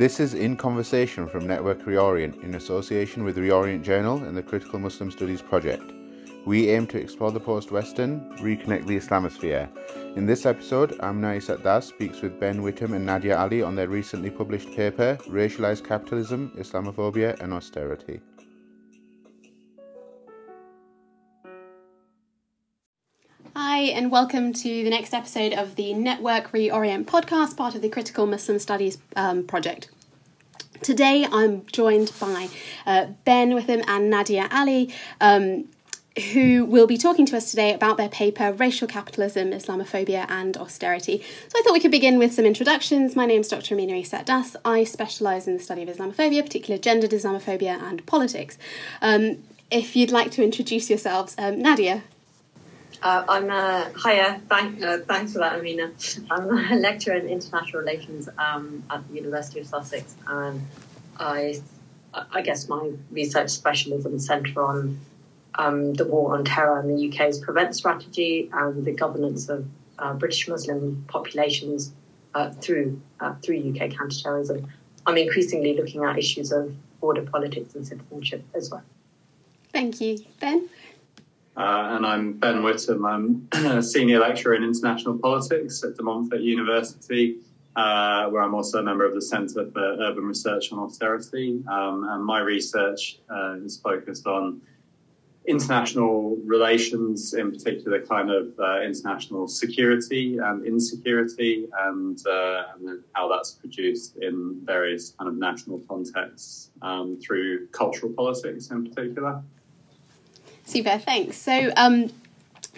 This is In Conversation from Network Reorient in association with Reorient Journal and the Critical Muslim Studies Project. We aim to explore the post Western, reconnect the Islamosphere. In this episode, Amna Easat-Daas speaks with Ben Whitham and Nadia Ali on their recently published paper, Racialized Capitalism, Islamophobia and Austerity. Hi, and welcome to the next episode of the Network Reorient podcast, part of the Critical Muslim Studies um, project. Today, I'm joined by uh, Ben Whitham and Nadia Ali. Um, who will be talking to us today about their paper Racial Capitalism, Islamophobia and Austerity. So I thought we could begin with some introductions. My name is Dr. Amina Easat-Daas. I specialise in the study of Islamophobia, particularly gendered Islamophobia and politics. Um, if you'd like to introduce yourselves, um, Nadia. Uh, I'm uh, hiya. Thank, uh, thanks for that, Amina. I'm a lecturer in international relations um, at the University of Sussex, and I, I guess my research specialism centre on um, the war on terror and the UK's prevent strategy and the governance of uh, British Muslim populations uh, through uh, through UK counterterrorism. I'm increasingly looking at issues of border politics and citizenship as well. Thank you, Ben. Uh, and I'm Ben Whitham. I'm a senior lecturer in international politics at De Montfort University, uh, where I'm also a member of the Centre for Urban Research on Austerity. Um, and my research uh, is focused on international relations, in particular, kind of uh, international security and insecurity, and, uh, and, how that's produced in various kind of national contexts um, through cultural politics, in particular. Super, thanks. So, um,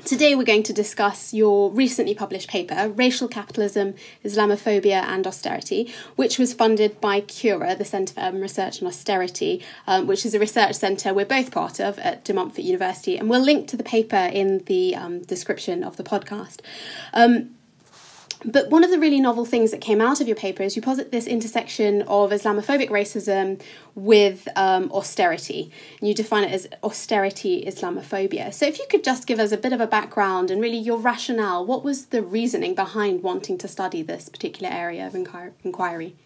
Today, we're going to discuss your recently published paper, Racial Capitalism, Islamophobia and Austerity, which was funded by CURA, the Centre for Urban Research and Austerity, um, which is a research centre we're both part of at De Montfort University. And we'll link to the paper in the um, description of the podcast. But one of the really novel things that came out of your paper is you posit this intersection of Islamophobic racism with um, austerity. And you define it as austerity Islamophobia. So if you could just give us a bit of a background and really your rationale, what was the reasoning behind wanting to study this particular area of inquiry?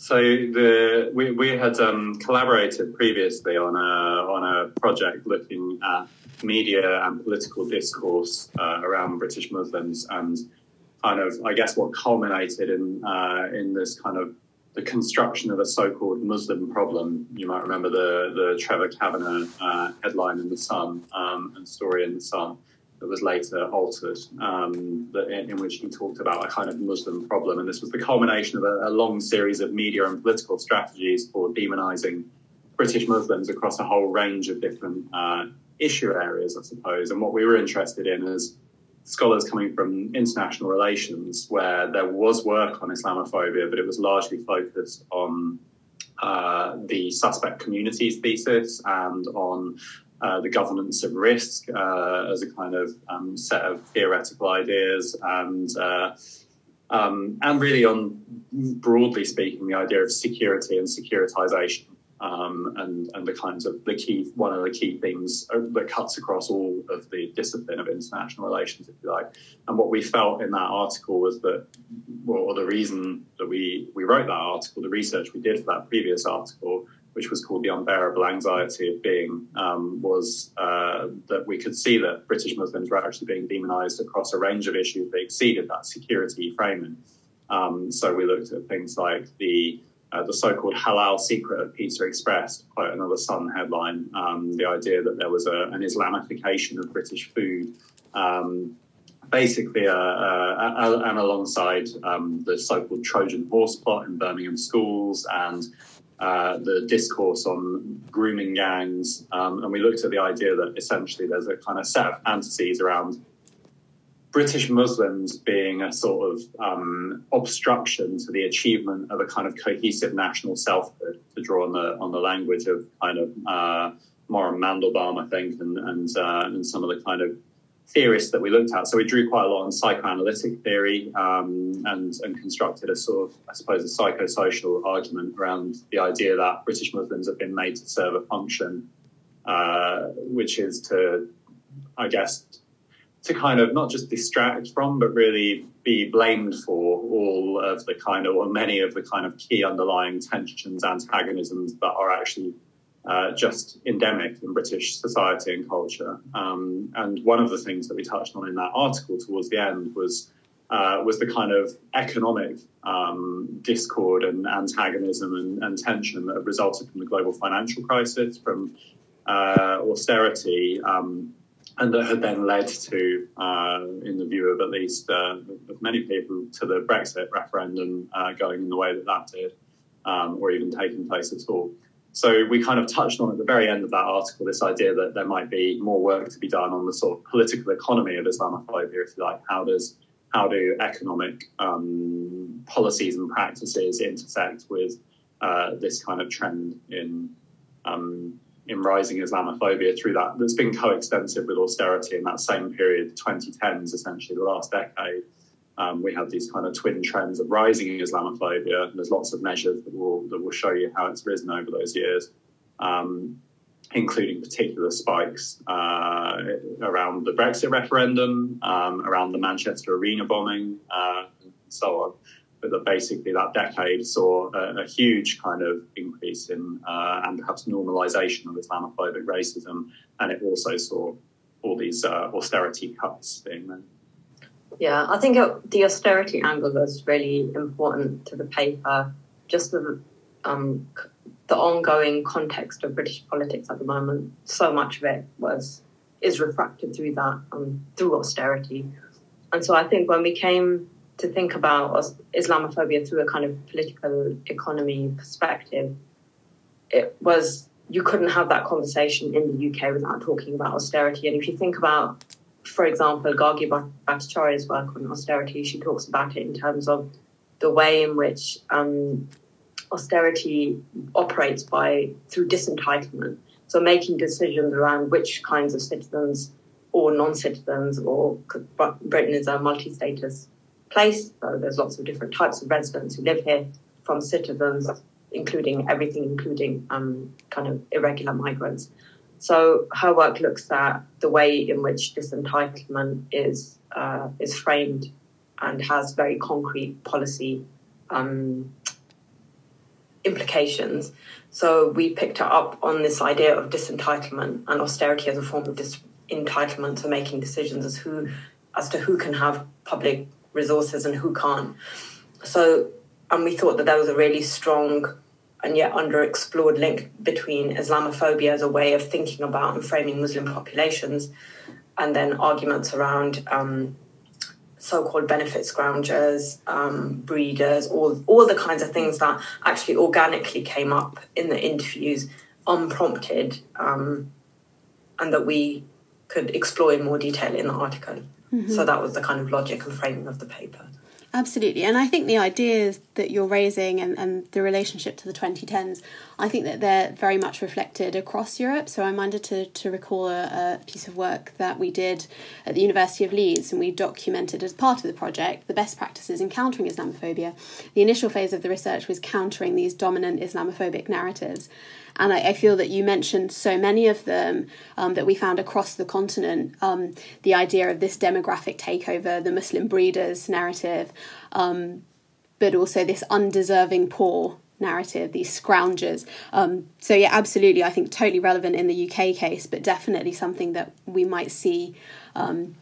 So the we, we had um, collaborated previously on a on a project looking at media and political discourse uh, around British Muslims and kind of I guess what culminated in uh, in this kind of the construction of a so-called Muslim problem. You might remember the the Trevor Kavanagh uh, headline in the Sun um, and story in the Sun that was later altered, um, that, in, in, which he talked about a kind of Muslim problem. And this was the culmination of a, a long series of media and political strategies for demonizing British Muslims across a whole range of different uh, issue areas, I suppose. And what we were interested in as scholars coming from international relations, where there was work on Islamophobia, but it was largely focused on uh, the suspect communities thesis and on uh, the governance of risk uh, as a kind of um, set of theoretical ideas and uh, um, and really on broadly speaking the idea of security and securitization um, and and the kinds of the key one of the key themes uh, that cuts across all of the discipline of international relations if you like and what we felt in that article was that well the reason that we we wrote that article the research we did for that previous article which was called The Unbearable Anxiety of Being, um, was uh, that we could see that British Muslims were actually being demonized across a range of issues that exceeded that security framing. Um, so we looked at things like the uh, the so-called halal secret of Pizza Express, quite another Sun headline, um, the idea that there was a, an Islamification of British food, um, basically, uh, uh, and alongside um, the so-called Trojan horse plot in Birmingham schools and uh, the discourse on grooming gangs, um, and we looked at the idea that essentially there's a kind of set of fantasies around British Muslims being a sort of um, obstruction to the achievement of a kind of cohesive national selfhood, to draw on the on the language of kind of uh, Moran Mandelbaum, I think, and and, uh, and some of the kind of theorists that we looked at. So we drew quite a lot on psychoanalytic theory um, and, and constructed a sort of, I suppose, a psychosocial argument around the idea that British Muslims have been made to serve a function, uh, which is to, I guess, to kind of not just distract from, but really be blamed for all of the kind of, or many of the kind of key underlying tensions, antagonisms that are actually uh, just endemic in British society and culture. Um, and one of the things that we touched on in that article towards the end was uh, was the kind of economic um, discord and antagonism and, and, tension that have resulted from the global financial crisis, from uh, austerity, um, and that had then led to, uh, in the view of at least uh, of many people, to the Brexit referendum uh, going in the way that that did, um, or even taking place at all. So we kind of touched on at the very end of that article this idea that there might be more work to be done on the sort of political economy of Islamophobia, if you like. How does how do economic um, policies and practices intersect with uh, this kind of trend in um, in rising Islamophobia through that that's been coextensive with austerity in that same period, 2010s, essentially the last decade. Um, we have these kind of twin trends of rising Islamophobia. There's lots of measures that will that will show you how it's risen over those years, um, including particular spikes uh, around the Brexit referendum, um, around the Manchester Arena bombing, uh, and so on but that basically that decade saw a, a huge kind of increase in uh, and perhaps normalization of Islamophobic racism, and it also saw all these uh, austerity cuts being made. Yeah, I think it, the austerity angle was really important to the paper, just the um, the ongoing context of British politics at the moment. So much of it was is refracted through that um, through austerity, and so I think when we came to think about Islamophobia through a kind of political economy perspective, it was you couldn't have that conversation in the UK without talking about austerity. And if you think about, for example, Gargi Bhattacharyya's work on austerity, she talks about it in terms of the way in which um, austerity operates by through disentitlement. So making decisions around which kinds of citizens or non-citizens or Britain is a multi-status place. So there's lots of different types of residents who live here, from citizens, including everything, including um, kind of irregular migrants. So her work looks at the way in which this entitlement is uh, is framed and has very concrete policy um, implications. So we picked her up on this idea of disentitlement and austerity as a form of disentitlement, so making decisions as who as to who can have public resources and who can't. So, and we thought that there was a really strong and yet underexplored link between Islamophobia as a way of thinking about and framing Muslim populations, and then arguments around um, so-called benefit scroungers, um, breeders, all all the kinds of things that actually organically came up in the interviews, unprompted, um, and that we could explore in more detail in the article. Mm-hmm. So that was the kind of logic and framing of the paper. Absolutely. And I think the ideas that you're raising and, and the relationship to the 2010s, I think that they're very much reflected across Europe. So I'm minded to, to recall a, a, piece of work that we did at the University of Leeds and we documented as part of the project the best practices in countering Islamophobia. The initial phase of the research was countering these dominant Islamophobic narratives. And I, I feel that you mentioned so many of them um, that we found across the continent. Um, the idea of this demographic takeover, the Muslim breeders narrative, um, but also this undeserving poor narrative, these scroungers. Um, so, yeah, absolutely, I think totally relevant in the UK case, but definitely something that we might see um,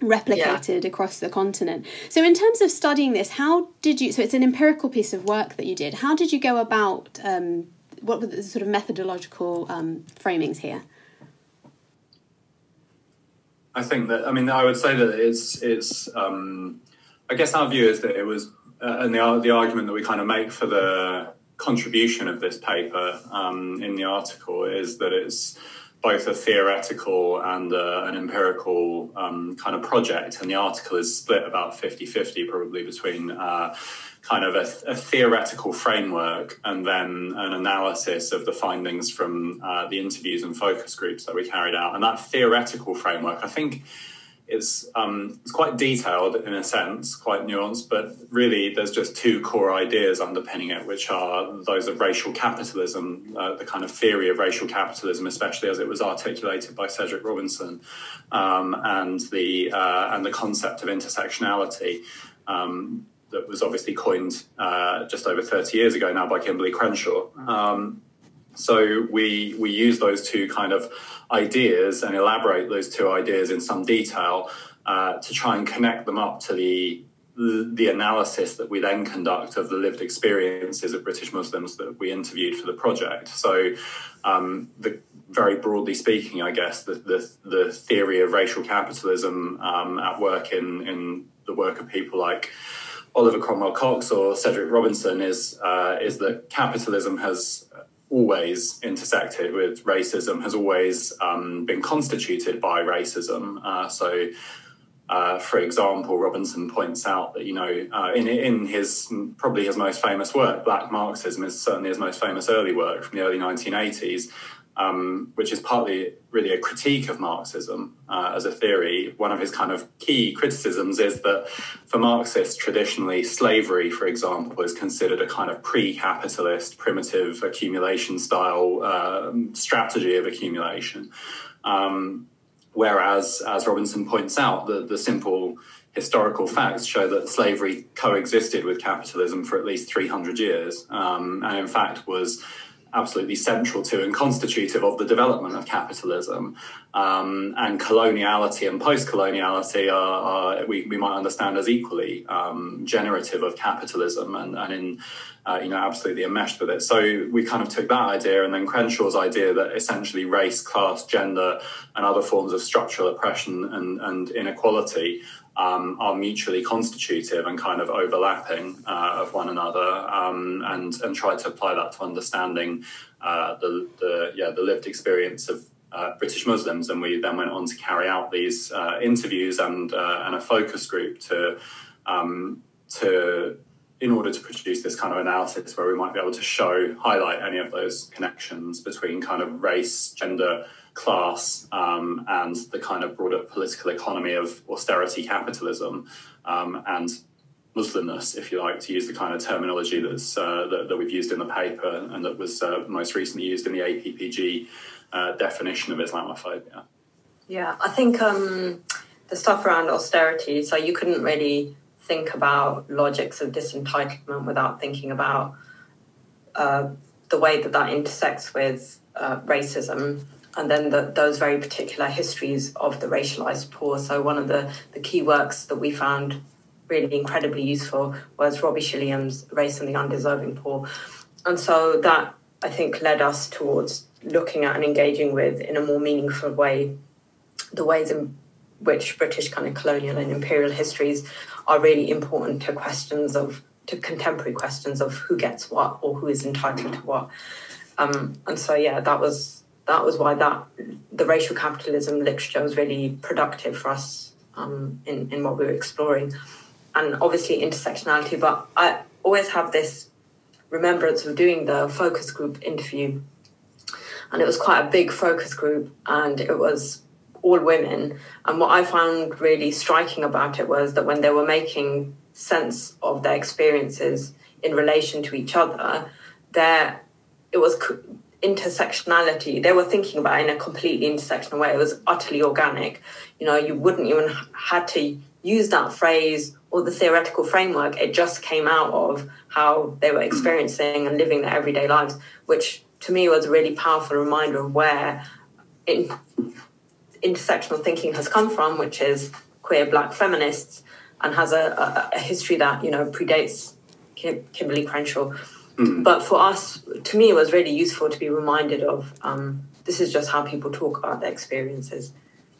replicated yeah. across the continent. So, in terms of studying this, how did you? So, it's an empirical piece of work that you did. How did you go about um, what were the sort of methodological um, framings here? I think that I mean I would say that it's it's um, I guess our view is that it was uh, and the the argument that we kind of make for the contribution of this paper um, in the article is that it's both a theoretical and uh, an empirical um, kind of project, and the article is split about 50 50 probably between uh, kind of a, a, theoretical framework and then an analysis of the findings from uh, the interviews and focus groups that we carried out. And that theoretical framework, I think, it's um, it's quite detailed in a sense, quite nuanced, but really there's just two core ideas underpinning it, which are those of racial capitalism, uh, the kind of theory of racial capitalism, especially as it was articulated by Cedric Robinson, um, and the uh, and the concept of intersectionality. Um, that was obviously coined uh, just over 30 years ago now by Kimberlé Crenshaw. Um, so we we use those two kind of ideas and elaborate those two ideas in some detail uh, to try and connect them up to the the analysis that we then conduct of the lived experiences of British Muslims that we interviewed for the project. So, um, the, very broadly speaking, I guess the, the, the theory of racial capitalism um, at work in in the work of people like Oliver Cromwell Cox or Cedric Robinson is uh, is that capitalism has always intersected with racism, has always um, been constituted by racism. Uh, so, uh, for example, Robinson points out that you know uh, in in his probably his most famous work, Black Marxism is certainly his most famous early work from the early 1980s um, which is partly really a critique of Marxism uh, as a theory. One of his kind of key criticisms is that for Marxists, traditionally, slavery, for example, is considered a kind of pre capitalist, primitive accumulation style uh, strategy of accumulation. Um, whereas, as Robinson points out, the, the simple historical facts show that slavery coexisted with capitalism for at least 300 years, um, and in fact was absolutely central to and constitutive of the development of capitalism. Um, and coloniality and post coloniality are, are, we, we might understand as equally um, generative of capitalism and, and in, uh, you know, absolutely enmeshed with it. So we kind of took that idea and then Crenshaw's idea that essentially race, class, gender, and other forms of structural oppression and, and inequality um, are mutually constitutive and kind of overlapping uh, of one another, um, and and try to apply that to understanding uh, the the yeah the lived experience of uh, British Muslims. And we then went on to carry out these uh, interviews and uh, and a focus group to um, to in order to produce this kind of analysis where we might be able to show highlight any of those connections between kind of race, gender class um, and the kind of broader political economy of austerity capitalism um, and Muslimness, if you like, to use the kind of terminology that's uh, that, that, we've used in the paper and that was uh, most recently used in the APPG uh, definition of Islamophobia. Yeah, I think um, the stuff around austerity. So you couldn't really think about logics of disentitlement without thinking about uh, the way that that intersects with uh, racism and then the, those very particular histories of the racialized poor. So one of the, the key works that we found really incredibly useful was Robbie Shilliam's Race and the Undeserving Poor. And so that I think led us towards looking at and engaging with in a more meaningful way the ways in which British kind of colonial and imperial histories are really important to questions of to contemporary questions of who gets what or who is entitled to what. Um, and so yeah, that was that was why that the racial capitalism literature was really productive for us um, in in what we were exploring, and obviously intersectionality. But I always have this remembrance of doing the focus group interview, and it was quite a big focus group, and it was all women. And what I found really striking about it was that when they were making sense of their experiences in relation to each other, there it was intersectionality they were thinking about it in a completely intersectional way. It was utterly organic. You know you wouldn't even had to use that phrase or the theoretical framework. It just came out of how they were experiencing and living their everyday lives which to me was a really powerful reminder of where in, intersectional thinking has come from which is queer black feminists and has a, a, a history that you know predates Kim, Kimberlé Crenshaw Mm. But for us, to me, it was really useful to be reminded of um, this is just how people talk about their experiences.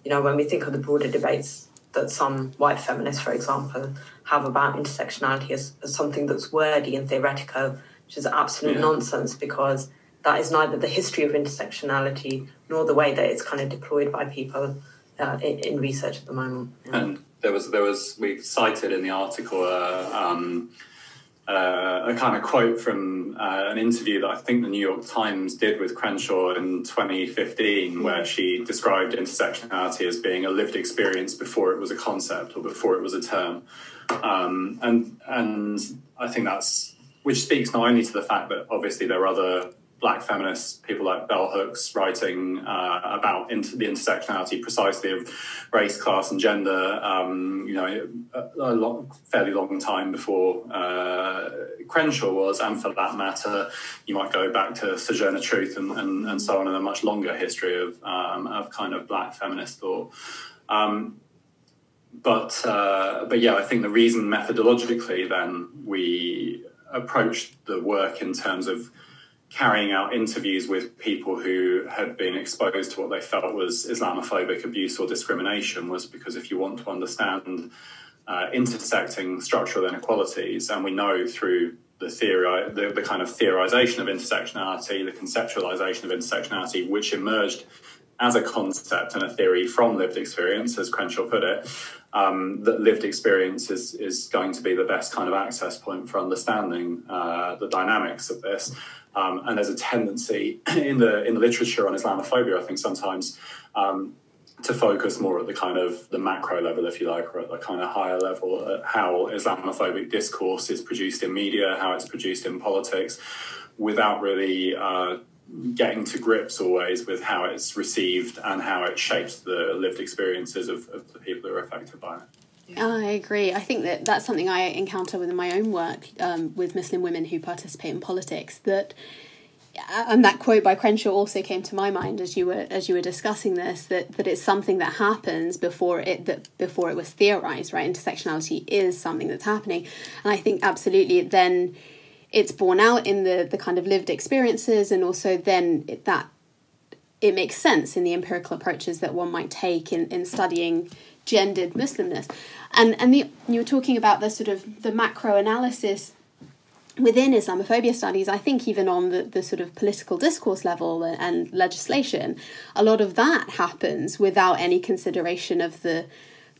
You know, when we think of the broader debates that some white feminists, for example, have about intersectionality as, as something that's wordy and theoretical, which is absolute yeah. nonsense because that is neither the history of intersectionality nor the way that it's kind of deployed by people uh, in, in, research at the moment. Yeah. And there was there was we cited in the article. Uh, um, uh, a kind of quote from uh, an interview that I think the New York Times did with Crenshaw in 2015, where she described intersectionality as being a lived experience before it was a concept or before it was a term. Um, and and I think that's which speaks not only to the fact that obviously there are other black feminists, people like bell hooks, writing uh, about inter- the intersectionality precisely of race, class, and gender. Um, you know, a, a long, fairly long time before uh, Crenshaw was, and for that matter, you might go back to Sojourner Truth and, and, and so on, in a much longer history of um, of kind of black feminist thought. Um, but uh, but yeah, I think the reason methodologically then we approached the work in terms of carrying out interviews with people who had been exposed to what they felt was Islamophobic abuse or discrimination was because if you want to understand uh, intersecting structural inequalities, and we know through the theory, the, the kind of theorization of intersectionality, the conceptualization of intersectionality, which emerged as a concept and a theory from lived experience, as Crenshaw put it, um, that lived experience is, is going to be the best kind of access point for understanding uh, the dynamics of this. Um, and there's a tendency in the in the literature on Islamophobia, I think sometimes um, to focus more at the kind of the macro level, if you like, or at the kind of higher level, at how Islamophobic discourse is produced in media, how it's produced in politics, without really uh, getting to grips always with how it's received and how it shapes the lived experiences of, of the people who are affected by it. I agree. I think that that's something I encounter within my own work um, with Muslim women who participate in politics. That and that quote by Crenshaw also came to my mind as you were as you were discussing this. That that it's something that happens before it that before it was theorized. Right, intersectionality is something that's happening, and I think absolutely then it's borne out in the the kind of lived experiences, and also then it, that it makes sense in the empirical approaches that one might take in in studying gendered Muslimness. And and the, you were talking about the sort of the macro analysis within Islamophobia studies, I think even on the, the sort of political discourse level and legislation, a lot of that happens without any consideration of the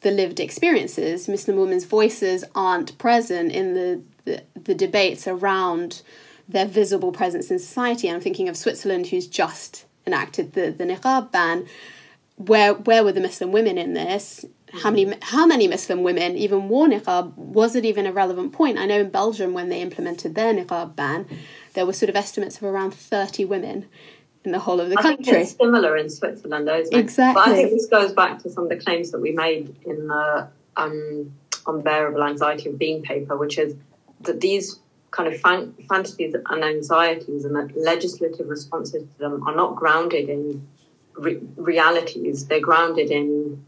the lived experiences. Muslim women's voices aren't present in the, the, the debates around their visible presence in society. I'm thinking of Switzerland, who's just enacted the, the niqab ban where where were the Muslim women in this? How many how many Muslim women even wore niqab? Was it even a relevant point? I know in Belgium when they implemented their niqab ban, there were sort of estimates of around thirty women in the whole of the I country. Think it's similar in Switzerland, though, isn't it? Exactly. But I think this goes back to some of the claims that we made in the um, unbearable anxiety of being paper, which is that these kind of fan- fantasies and anxieties and that legislative responses to them are not grounded in re- realities. They're grounded in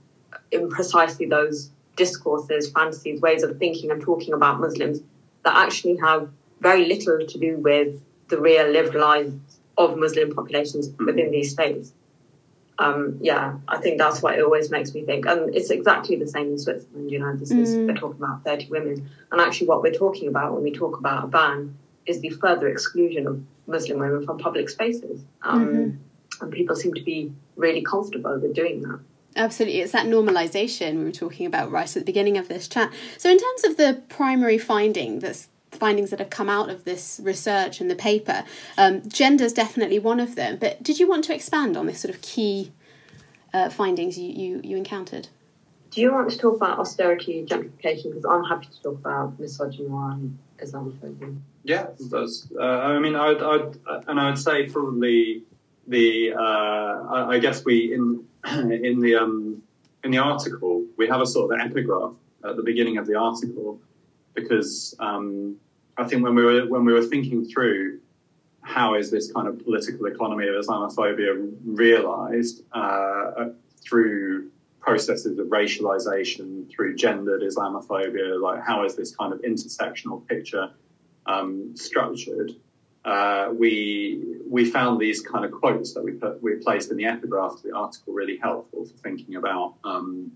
in precisely those discourses, fantasies, ways of thinking and talking about Muslims that actually have very little to do with the real lived lives of Muslim populations within mm-hmm. these states. Um, yeah, I think that's what it always makes me think. And it's exactly the same in Switzerland, you know, this is, Mm. they're talking about 30 women. And actually, what we're talking about when we talk about a ban is the further exclusion of Muslim women from public spaces. Um, Mhm. And people seem to be really comfortable with doing that. Absolutely, it's that normalization we were talking about right at the beginning of this chat. So, in terms of the primary finding, that's findings that have come out of this research and the paper, um, gender is definitely one of them. But did you want to expand on this sort of key uh, findings you, you you encountered? Do you want to talk about austerity and gentrification? Because I'm happy to talk about misogyny and Islamophobia. Yeah, it does. Uh, I mean, I'd, I'd, and I would say probably the. Uh, I, I guess we in in the um, in the article we have a sort of epigraph at the beginning of the article because um, I think when we were when we were thinking through how is this kind of political economy of Islamophobia realised uh, through processes of racialization, through gendered Islamophobia, like how is this kind of intersectional picture um, structured? Uh, we we found these kind of quotes that we put we placed in the epigraph of the article really helpful for thinking about, um,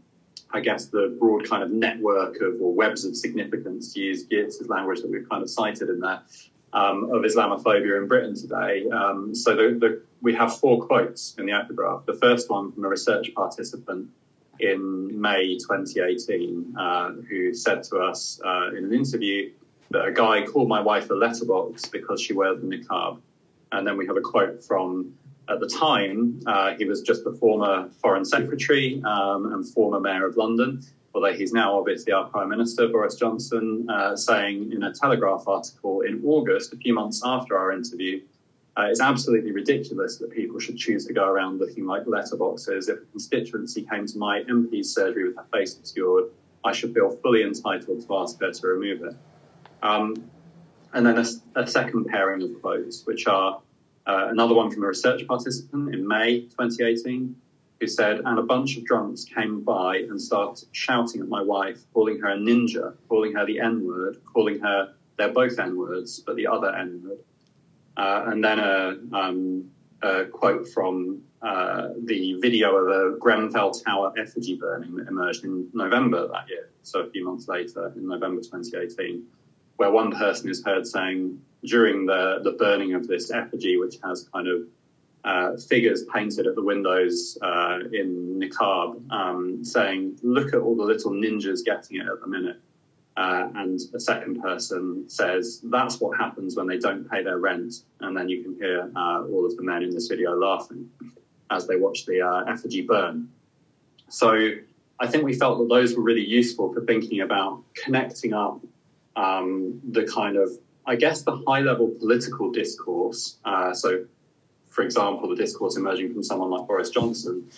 I guess, the broad kind of network of or webs of significance to use Geertz's language that we've kind of cited in there um, of Islamophobia in Britain today. Um, so the, the, we have four quotes in the epigraph. The first one from a research participant in May 2018, uh, who said to us uh, in an interview that a guy called my wife a letterbox because she wears the niqab. And then we have a quote from, at the time, uh, he was just the former foreign secretary um, and former mayor of London, although he's now obviously our prime minister, Boris Johnson, uh, saying in a Telegraph article in August, a few months after our interview, uh, it's absolutely ridiculous that people should choose to go around looking like letterboxes. If a constituency came to my MP's surgery with her face obscured, I should feel fully entitled to ask her to remove it. Um, and then a, a, second pairing of quotes, which are uh, another one from a research participant in May 2018, who said, and a bunch of drunks came by and started shouting at my wife, calling her a ninja, calling her the N word, calling her, they're both N words, but the other N word. Uh, and then a, um, a quote from uh, the video of a Grenfell Tower effigy burning that emerged in November that year, so a few months later, in November 2018, where one person is heard saying during the, the burning of this effigy, which has kind of uh, figures painted at the windows uh, in niqab, um, saying, "Look at all the little ninjas getting it at the minute." Uh, and a second person says, "That's what happens when they don't pay their rent." And then you can hear uh, all of the men in this video laughing as they watch the uh, effigy burn. So I think we felt that those were really useful for thinking about connecting up um, the kind of, I guess, the high level political discourse. Uh, so, for example, the discourse emerging from someone like Boris Johnson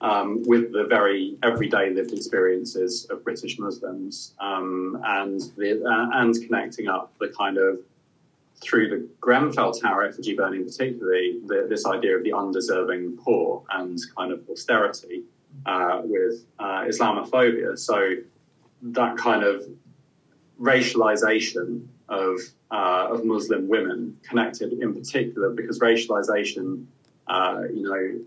um, with the very everyday lived experiences of British Muslims um, and, the, uh, and connecting up the kind of through the Grenfell Tower effigy burning, particularly the, this idea of the undeserving poor and kind of austerity uh, with uh, Islamophobia. So that kind of racialization of uh, of Muslim women connected in particular because racialization, uh, you know,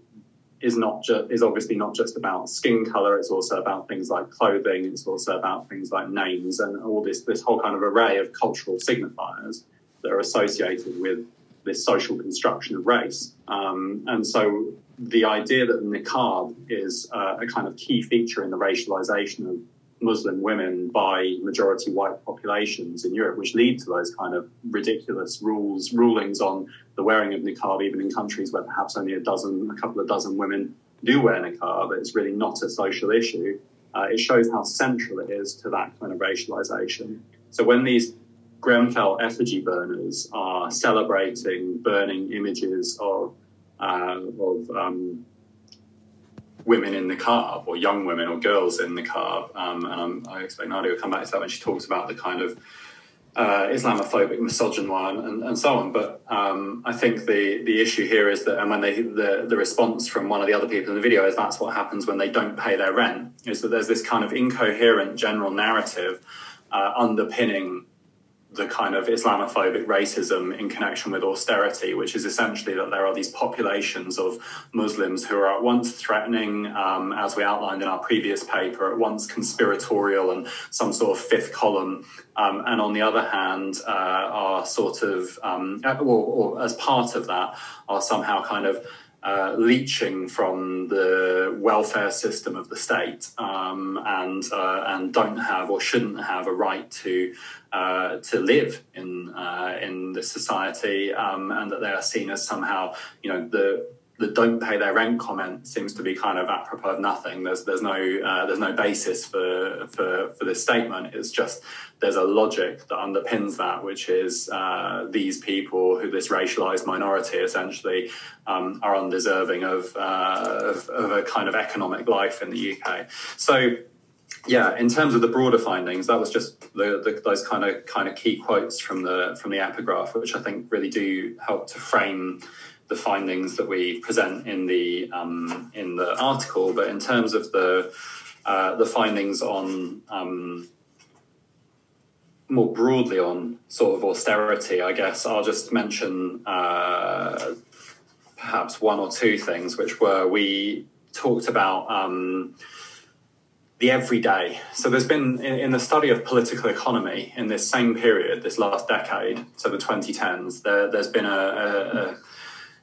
is not just is obviously not just about skin color. It's also about things like clothing. It's also about things like names and all this this whole kind of array of cultural signifiers that are associated with this social construction of race. Um, and so the idea that the niqab is uh, a kind of key feature in the racialization of Muslim women by majority white populations in Europe, which lead to those kind of ridiculous rules, rulings on the wearing of niqab, even in countries where perhaps only a dozen, a couple of dozen women do wear niqab. It's really not a social issue. Uh, it shows how central it is to that kind of racialization. So when these Grenfell effigy burners are celebrating burning images of uh, of um, women in the niqab or young women or girls in niqab. Um, and i i expect Nadia will come back to that when she talks about the kind of uh, Islamophobic, misogynoir, and, and, so on. But um, I think the, the issue here is that, and when they, the, the response from one of the other people in the video is that's what happens when they don't pay their rent, is that there's this kind of incoherent general narrative uh, underpinning the kind of Islamophobic racism in connection with austerity, which is essentially that there are these populations of Muslims who are at once threatening, um, as we outlined in our previous paper, at once conspiratorial and some sort of fifth column, um, and on the other hand, uh, are sort of, um, or, or as part of that, are somehow kind of uh, leeching from the welfare system of the state um, and uh, and don't have or shouldn't have a right to uh, to live in uh, in this society um, and that they are seen as somehow you know the the don't pay their rent comment seems to be kind of apropos of nothing. There's there's no uh, there's no basis for, for for this statement. It's just there's a logic that underpins that, which is uh, these people who this racialized minority essentially um, are undeserving of, uh, of, of a kind of economic life in the UK. So yeah, in terms of the broader findings, that was just the, the, those kind of kind of key quotes from the from the epigraph, which I think really do help to frame the findings that we present in the um, in the article, but in terms of the uh, the findings on um, more broadly on sort of austerity, I guess I'll just mention uh, perhaps one or two things, which were we talked about. Um, the everyday. So there's been in, in, the study of political economy in this same period, this last decade, so the 2010s, there, has been a, a, a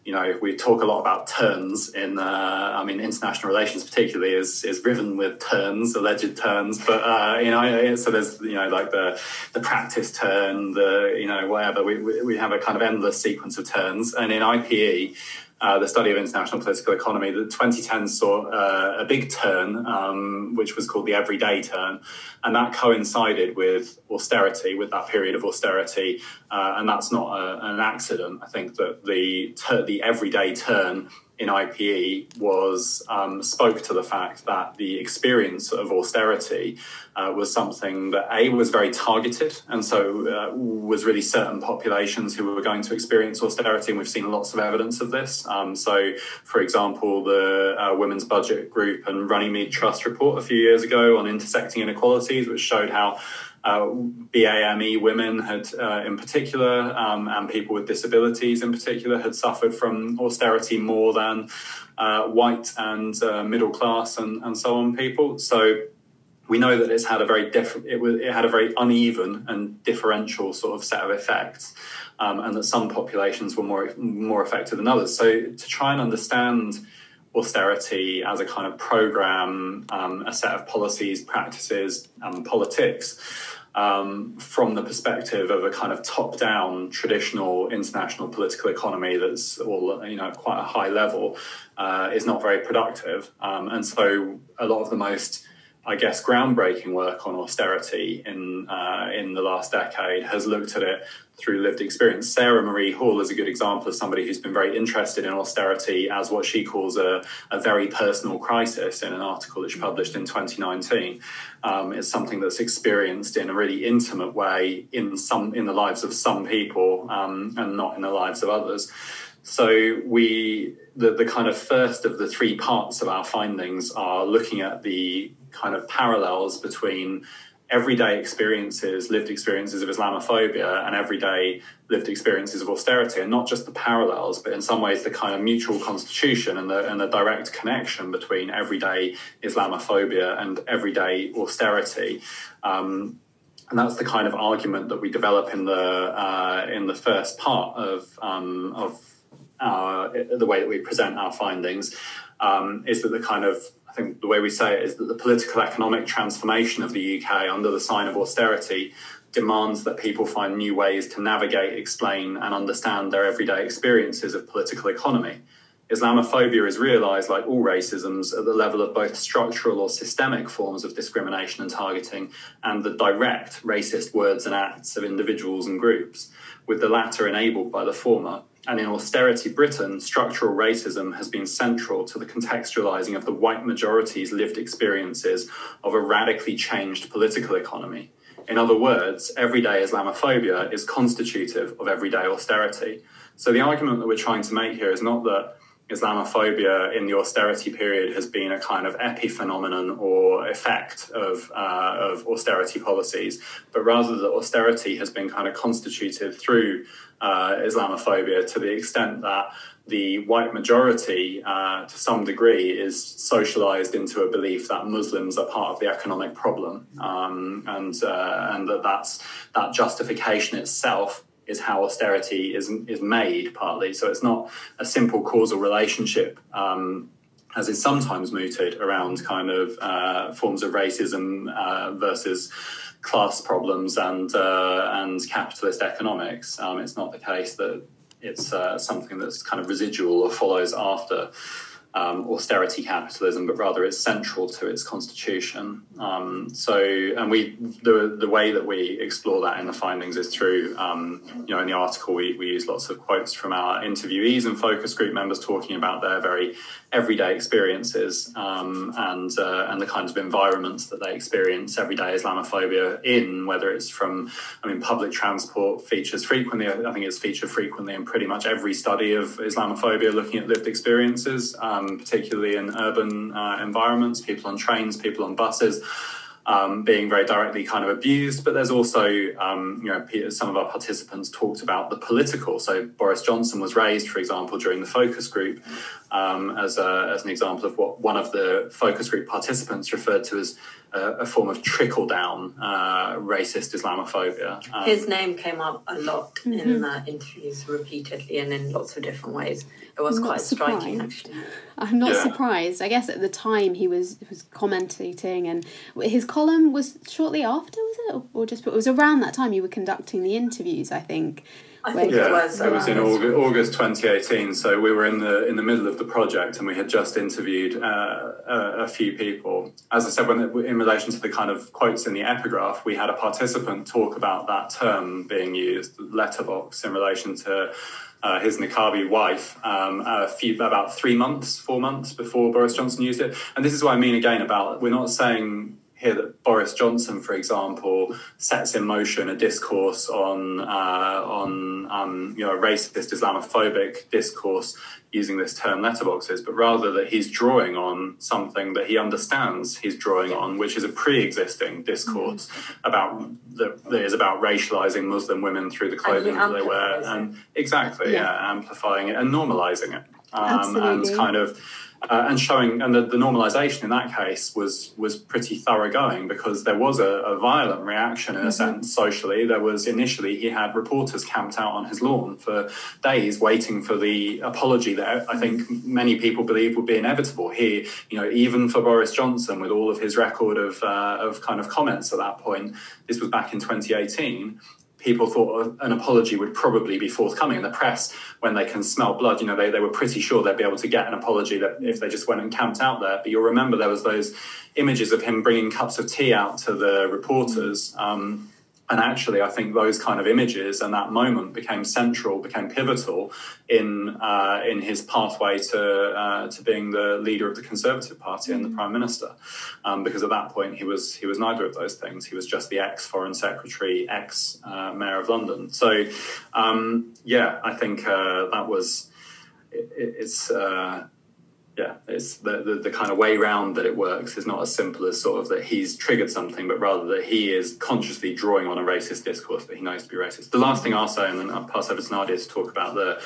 you know, we talk a lot about turns in, uh, I mean, international relations particularly is is riven with turns, alleged turns. But uh, you know, so there's you know like the the practice turn, the you know whatever. We we have a kind of endless sequence of turns, and in IPE uh, the study of international political economy, the 2010 saw uh, a big turn, um, which was called the everyday turn, and that coincided with austerity, with that period of austerity, uh, and that's not a, an accident. I think that the the everyday turn in IPE was um, spoke to the fact that the experience of austerity uh, was something that a was very targeted, and so uh, was really certain populations who were going to experience austerity, and we've seen lots of evidence of this. Um, so, for example, the uh, Women's Budget Group and Runnymede Trust report a few years ago on intersecting inequalities, which showed how uh, BAME women had, uh, in particular, um, and people with disabilities in particular, had suffered from austerity more than uh, white and uh, middle class and, and so on people. So we know that it's had a very different, it, it had a very uneven and differential sort of set of effects. Um, and that some populations were more more affected than others. So to try and understand austerity as a kind of program, um, a set of policies, practices, and politics um, from the perspective of a kind of top-down traditional international political economy that's all you know quite a high level uh, is not very productive, um, and so a lot of the most I guess groundbreaking work on austerity in uh, in the last decade has looked at it through lived experience. Sarah Marie Hall is a good example of somebody who's been very interested in austerity as what she calls a, a very personal crisis in an article that she published in 2019. Um, it's something that's experienced in a really intimate way in some in the lives of some people um, and not in the lives of others. So we the, the kind of first of the three parts of our findings are looking at the kind of parallels between everyday experiences, lived experiences of Islamophobia, and everyday lived experiences of austerity, and not just the parallels, but in some ways the kind of mutual constitution and the, and the direct connection between everyday Islamophobia and everyday austerity. Um, and that's the kind of argument that we develop in the uh, in the first part of um, of our, the way that we present our findings. Um, is that the kind of I think the way we say it is that the political economic transformation of the UK under the sign of austerity demands that people find new ways to navigate, explain, and understand their everyday experiences of political economy. Islamophobia is realised, like all racisms, at the level of both structural or systemic forms of discrimination and targeting and the direct racist words and acts of individuals and groups, with the latter enabled by the former and in austerity Britain, structural racism has been central to the contextualizing of the white majority's lived experiences of a radically changed political economy. In other words, everyday Islamophobia is constitutive of everyday austerity. So the argument that we're trying to make here is not that Islamophobia in the austerity period has been a kind of epiphenomenon or effect of, uh, of austerity policies, but rather that austerity has been kind of constituted through uh, Islamophobia to the extent that the white majority, uh, to some degree, is socialized into a belief that Muslims are part of the economic problem, um, and uh, and that that's that justification itself is how austerity is is made partly. So it's not a simple causal relationship. Um, as is sometimes mooted around kind of uh, forms of racism uh, versus class problems and uh, and capitalist economics. Um, it's not the case that it's uh, something that's kind of residual or follows after um, austerity capitalism, but rather it's central to its constitution. Um, so, and we the the way that we explore that in the findings is through um, you know in the article we, we use lots of quotes from our interviewees and focus group members talking about their very everyday experiences um, and uh, and the kinds of environments that they experience everyday Islamophobia in, whether it's from I mean public transport features frequently. I think it's featured frequently in pretty much every study of Islamophobia looking at lived experiences. Um, um, particularly in urban uh, environments, people on trains, people on buses. um, being very directly kind of abused. But there's also, um, you know, some of our participants talked about the political. So Boris Johnson was raised, for example, during the focus group um, as, a, as an example of what one of the focus group participants referred to as a, a form of trickle down uh, racist Islamophobia. Um, His name came up a lot mm-hmm. in the interviews repeatedly and in lots of different ways. It was quite surprised. striking, actually. I'm not yeah. surprised. I guess at the time he was was commentating, and his column was shortly after, was it, or just it was around that time you were conducting the interviews? I think. I think yeah, it was. It was in August, August 2018. So we were in the in the middle of the project, and we had just interviewed uh, a, a, few people. As I said, when in relation to the kind of quotes in the epigraph, we had a participant talk about that term being used, letterbox, in relation to uh, his niqabi wife um, a few, about three months, four months before Boris Johnson used it. And this is what I mean again about we're not saying here that Boris Johnson, for example, sets in motion a discourse on uh, on um, you know a racist Islamophobic discourse using this term letterboxes, but rather that he's drawing on something that he understands he's drawing on, which is a pre-existing discourse mm-hmm. about that, that is about racializing Muslim women through the clothing that they wear, and exactly, yeah. yeah. amplifying it and normalizing it, um, and kind of uh, and showing and the, the, normalization in that case was was pretty thoroughgoing because there was a, a violent reaction in a mm-hmm. sense socially. There was initially he had reporters camped out on his lawn for days waiting for the apology that i think many people believe would be inevitable. Here you know even for boris johnson with all of his record of uh, of kind of comments at that point this was back in 2018 people thought an apology would probably be forthcoming. In the press, when they can smell blood, you know, they, they were pretty sure they'd be able to get an apology that if they just went and camped out there. But you'll remember there was those images of him bringing cups of tea out to the reporters. Um, and actually, I think those kind of images and that moment became central, became pivotal in uh, in his pathway to uh, to being the leader of the Conservative Party and the mm. Prime Minister, um, because at that point he was he was neither of those things. He was just the ex Foreign Secretary, ex uh, Mayor of London. So, um, yeah, I think uh, that was it, it's uh, yeah, it's the, the, the, kind of way round that it works is not as simple as sort of that he's triggered something, but rather that he is consciously drawing on a racist discourse that he knows to be racist. The last thing I'll say, and then I'll pass over to Nadya to talk about the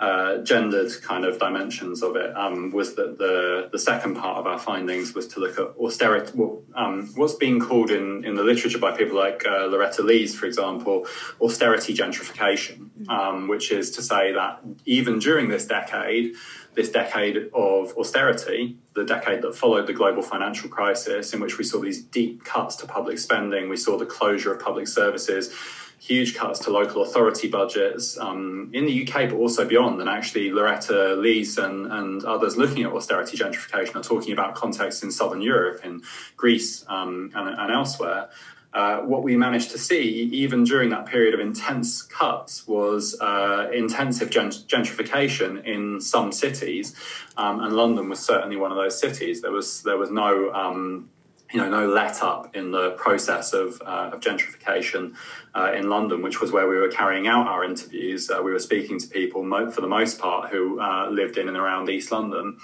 uh, gendered kind of dimensions of it, um, was that the the second part of our findings was to look at austerity, um, what's being called in, in the literature by people like uh, Loretta Lees, for example, austerity gentrification, um, which is to say that even during this decade, this decade of austerity, the decade that followed the global financial crisis, in which we saw these deep cuts to public spending, we saw the closure of public services, huge cuts to local authority budgets um, in the UK, but also beyond. And actually, Loretta Lees and, and others looking at austerity gentrification are talking about contexts in southern Europe, in Greece, um, and, and elsewhere. Uh, what we managed to see, even during that period of intense cuts, was uh, intensive gent- gentrification in some cities, um, and London was certainly one of those cities. There was there was no um, you know no let up in the process of, uh, of gentrification uh, in London, which was where we were carrying out our interviews. Uh, we were speaking to people mo- for the most part who lived in and around East London.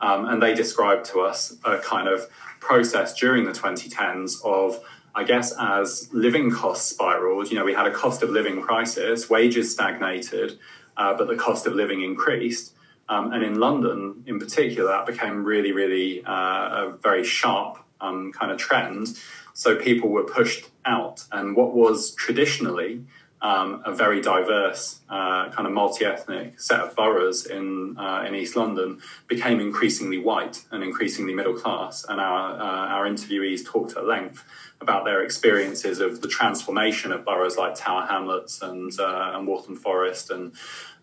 Um, and they described to us a kind of process during the 2010s of I guess as living costs spiraled, you know, we had a cost of living crisis, wages stagnated, uh, but the cost of living increased. Um, and in London, in particular, that became really, really uh, a very sharp um, kind of trend. So people were pushed out. And what was traditionally um, a very diverse, uh, kind of multi-ethnic set of boroughs in uh, in East London became increasingly white and increasingly middle class. And our uh, our interviewees talked at length about their experiences of the transformation of boroughs like Tower Hamlets and uh, and Waltham Forest and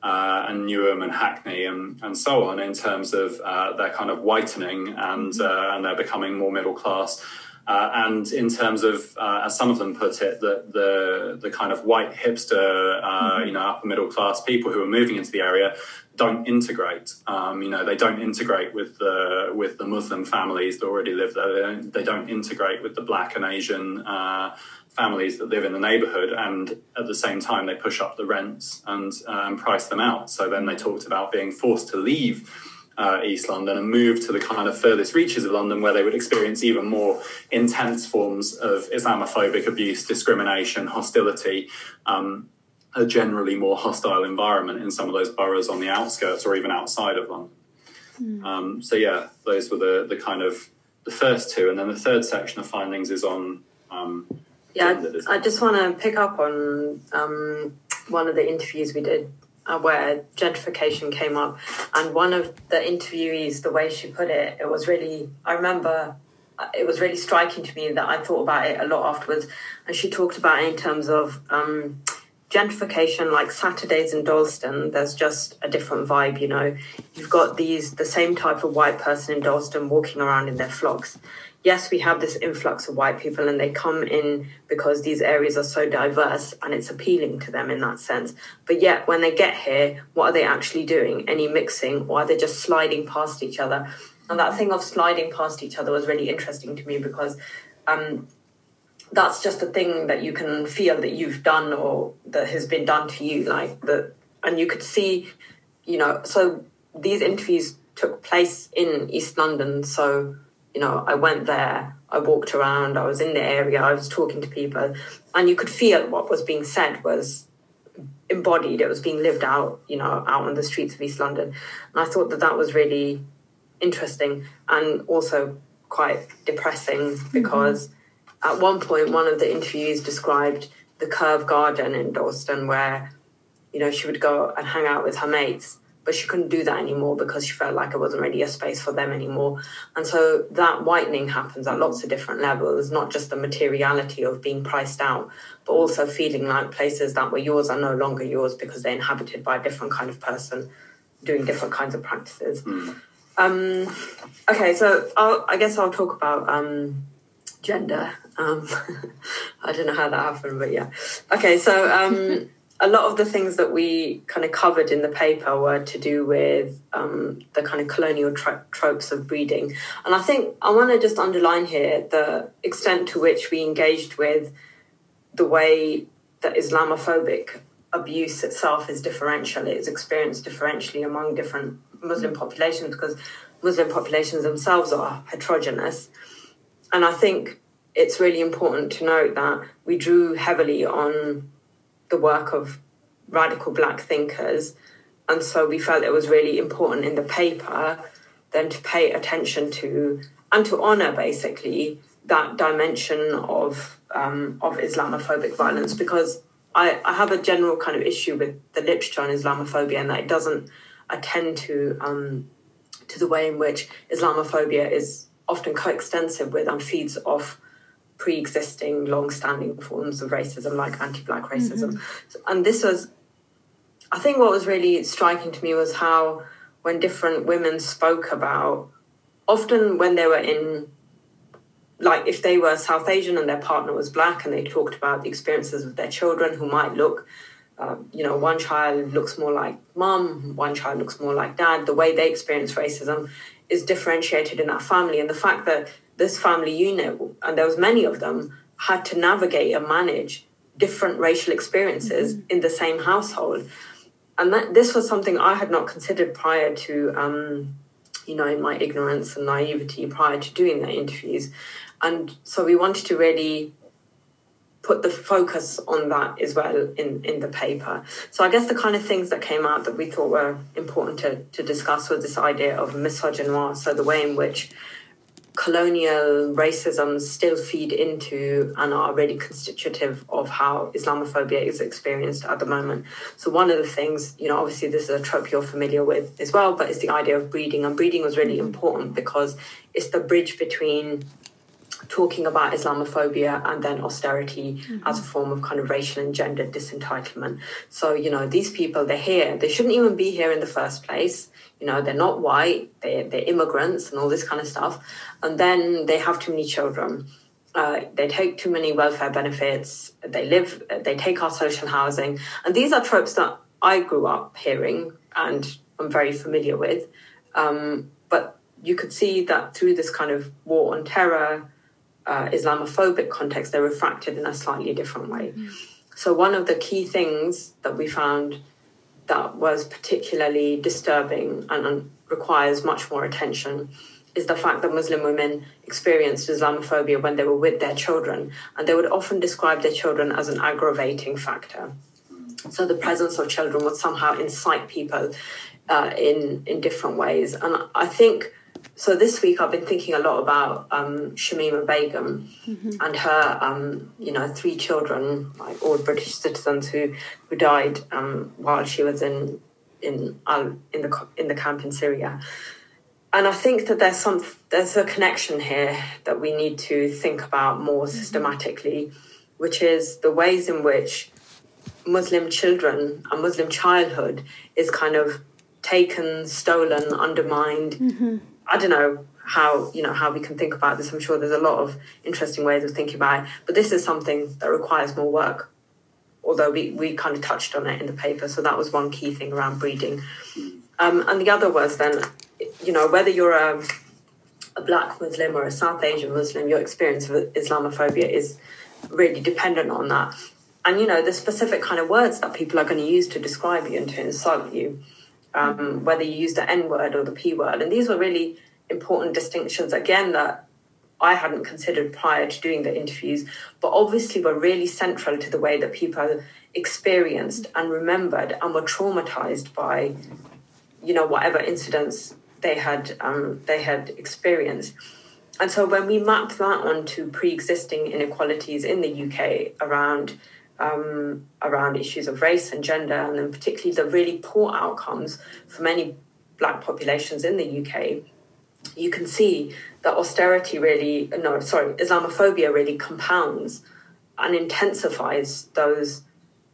uh, and Newham and Hackney and, and so on in terms of uh, their kind of whitening and uh, and they're becoming more middle class. Uh, and in terms of, uh, as some of them put it, the the, the kind of white hipster, mm-hmm. you know, upper middle class people who are moving into the area don't integrate. Um, you know, they don't integrate with the with the Muslim families that already live there. They don't, they don't integrate with the Black and Asian uh, families that live in the neighbourhood, and at the same time, they push up the rents and um, price them out. So then they talked about being forced to leave uh, East London and move to the kind of furthest reaches of London where they would experience even more intense forms of Islamophobic abuse, discrimination, hostility, um, a generally more hostile environment in some of those boroughs on the outskirts or even outside of London. Mm. Um, so yeah, those were the, the kind of the first two, and then the third section of findings is on. Um, yeah, I, I just want to pick up on um, one of the interviews we did where gentrification came up, and one of the interviewees, the way she put it, it was really. I remember uh, it was really striking to me that I thought about it a lot afterwards, and she talked about it in terms of. Um, gentrification like saturdays in dalston there's just a different vibe you know you've got these the same type of white person in dalston walking around in their flocks yes we have this influx of white people and they come in because these areas are so diverse and it's appealing to them in that sense. But yet when they get here what are they actually doing? Any mixing or are they just sliding past each other? And that thing of sliding past each other was really interesting to me because um, that's just a thing that you can feel that you've done or that has been done to you like that and you could see you know so these interviews took place in east london so you know i went there i walked around i was in the area i was talking to people and you could feel what was being said was embodied it was being lived out you know out on the streets of east london and i thought that that was really interesting and also quite depressing mm-hmm. because mm-hmm at one point, one of the interviews described the Curve Garden in Dalston, where you know she would go and hang out with her mates, but she couldn't do that anymore because she felt like it wasn't really a space for them anymore. And so that whitening happens at lots of different levels, not just the materiality of being priced out, but also feeling like places that were yours are no longer yours because they're inhabited by a different kind of person doing different kinds of practices. Mm. Um, okay, so I'll, i guess I'll talk about um, gender um, I don't know how that happened, but yeah. Okay, so um, a lot of the things that we kind of covered in the paper were to do with um, the kind of colonial tro- tropes of breeding. And I think I want to just underline here the extent to which we engaged with the way that Islamophobic abuse itself is differential. It is experienced differentially among different Muslim populations because Muslim populations themselves are heterogeneous. And I think it's really important to note that we drew heavily on the work of radical black thinkers. And so we felt it was really important in the paper then to pay attention to and to honor basically that dimension of um, of Islamophobic violence because I, I have a general kind of issue with the literature on Islamophobia and that it doesn't attend to um, to the way in which Islamophobia is often coextensive with and feeds off pre-existing long-standing forms of racism like anti-black racism mm-hmm. and this was i think what was really striking to me was how when different women spoke about often when they were in like if they were south asian and their partner was black and they talked about the experiences of their children who might look um, you know one child looks more like mom one child looks more like dad the way they experience racism is differentiated in that family and the fact that this family unit, and there was many of them, had to navigate and manage different racial experiences mm-hmm. in the same household. And that this was something I had not considered prior to, um, you know, my ignorance and naivety prior to doing the interviews. And so we wanted to really put the focus on that as well in, in the paper. So I guess the kind of things that came out that we thought were important to, to discuss was this idea of misogynoir, so the way in which colonial racism still feed into and are really constitutive of how Islamophobia is experienced at the moment. So one of the things, you know, obviously this is a trope you're familiar with as well, but it's the idea of breeding. And breeding was really important because it's the bridge between talking about Islamophobia and then austerity mm-hmm. as a form of kind of racial and gender disentitlement. So, you know, these people, they're here. They shouldn't even be here in the first place. You know, they're not white, they're, they're immigrants and all this kind of stuff. And then they have too many children. Uh, they take too many welfare benefits. They live, they take our social housing. And these are tropes that I grew up hearing and I'm very familiar with. Um, but you could see that through this kind of war on terror, uh, Islamophobic context, they're refracted in a slightly different way. Mm. So, one of the key things that we found that was particularly disturbing and requires much more attention is the fact that Muslim women experienced Islamophobia when they were with their children, and they would often describe their children as an aggravating factor. So the presence of children would somehow incite people uh, in in different ways, and I think. So this week I've been thinking a lot about um, Shamima Begum mm-hmm. and her, um, you know, three children, like all British citizens who who died um, while she was in in in the in the camp in Syria and I think that there's some there's a connection here that we need to think about more mm-hmm. systematically, which is the ways in which Muslim children and Muslim childhood is kind of taken, stolen, undermined. Mm-hmm. I don't know how you know how we can think about this. I'm sure there's a lot of interesting ways of thinking about it, but this is something that requires more work. Although we, we kind of touched on it in the paper, so that was one key thing around breeding. Um, and the other was then you know, whether you're a, a black Muslim or a South Asian Muslim, your experience of Islamophobia is really dependent on that. And, you know, the specific kind of words that people are going to use to describe you and to insult you, um, whether you use the N word or the P word. And these were really important distinctions, again, that I hadn't considered prior to doing the interviews, but obviously were really central to the way that people experienced and remembered and were traumatized by, you know, whatever incidents they had um, they had experienced. And so when we map that onto pre-existing inequalities in the UK around um, around issues of race and gender, and then particularly the really poor outcomes for many black populations in the UK, you can see that austerity really, no, sorry, Islamophobia really compounds and intensifies those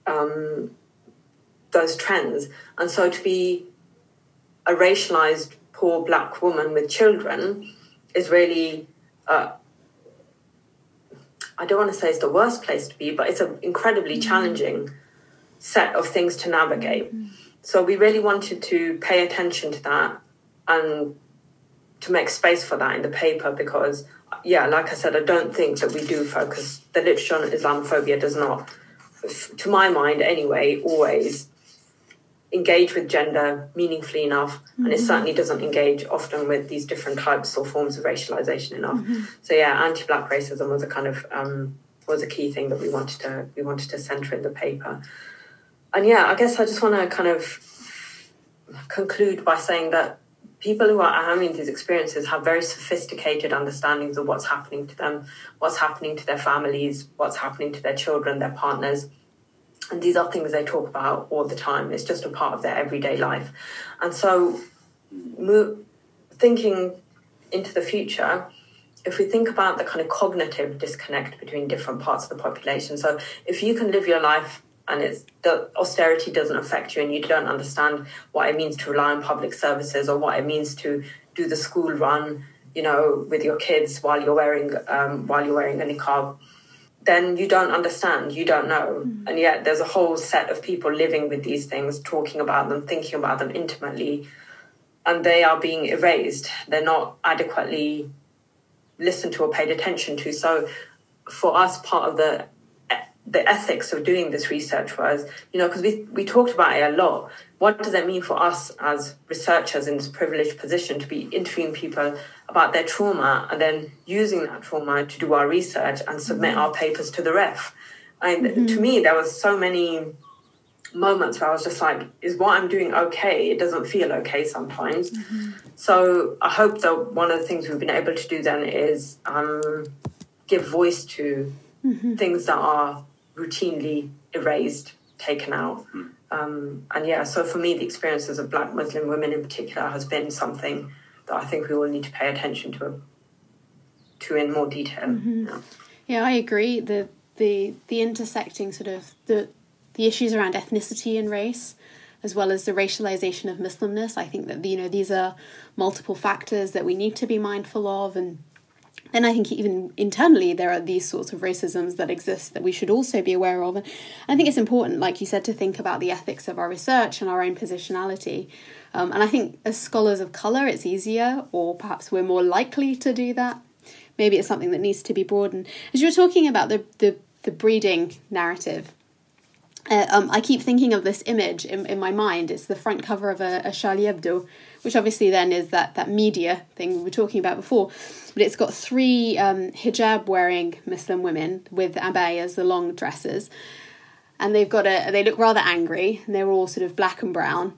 um, those trends. And so to be a racialized poor black woman with children is really uh, I don't want to say it's the worst place to be, but it's an incredibly mm-hmm. challenging set of things to navigate. Mm-hmm. So we really wanted to pay attention to that and to make space for that in the paper because, yeah, like I said, I don't think that we do focus, the literature on Islamophobia does not, to my mind anyway, always engage with gender meaningfully enough mm-hmm. and it mm-hmm. certainly doesn't engage often with these different types or forms of racialization enough mm-hmm. so yeah anti-black racism was a kind of um, was a key thing that we wanted to we wanted to center in the paper and yeah i guess i just want to kind of conclude by saying that people who are having these experiences have very sophisticated understandings of what's happening to them what's happening to their families what's happening to their children their partners and these are things they talk about all the time. It's just a part of their everyday life. And so, thinking into the future, if we think about the kind of cognitive disconnect between different parts of the population, so if you can live your life and it's the austerity doesn't affect you and you don't understand what it means to rely on public services or what it means to do the school run, you know, with your kids while you're wearing um, while you're wearing a niqab then you don't understand, you don't know. Mm. And yet there's a whole set of people living with these things, talking about them, thinking about them intimately, and they are being erased. They're not adequately listened to or paid attention to. So for us, part of the the ethics of doing this research was, you know, because we, we talked about it a lot. What does it mean for us as researchers in this privileged position to be interviewing people about their trauma and then using that trauma to do our research and submit mm-hmm. our papers to the ref? And mm-hmm. to me, there was so many moments where I was just like, is what I'm doing okay? It doesn't feel okay sometimes. Mm-hmm. So I hope that one of the things we've been able to do then is um, give voice to mm-hmm. things that are routinely erased, taken out. Hmm. Um, and yeah, so for me, the experiences of Black Muslim women in particular has been something that I think we all need to pay attention to, to in more detail. Mm-hmm. Yeah. yeah, I agree. The the the intersecting sort of the the issues around ethnicity and race as well as the racialization of muslimness i think that you know these are multiple factors that we need to be mindful of and then I think even internally there are these sorts of racisms that exist that we should also be aware of. And I think it's important, like you said, to think about the ethics of our research and our own positionality. Um, and I think as scholars of colour, it's easier, or perhaps we're more likely to do that. Maybe it's something that needs to be broadened. As you were talking about the, the, the breeding narrative, uh, um, I keep thinking of this image in, in my mind. It's the front cover of a, a Charlie Hebdo, which obviously then is that, that media thing we were talking about before. But it's got three um, hijab wearing Muslim women with abayas, the long dresses. And they've got a, they look rather angry, and they're all sort of black and brown.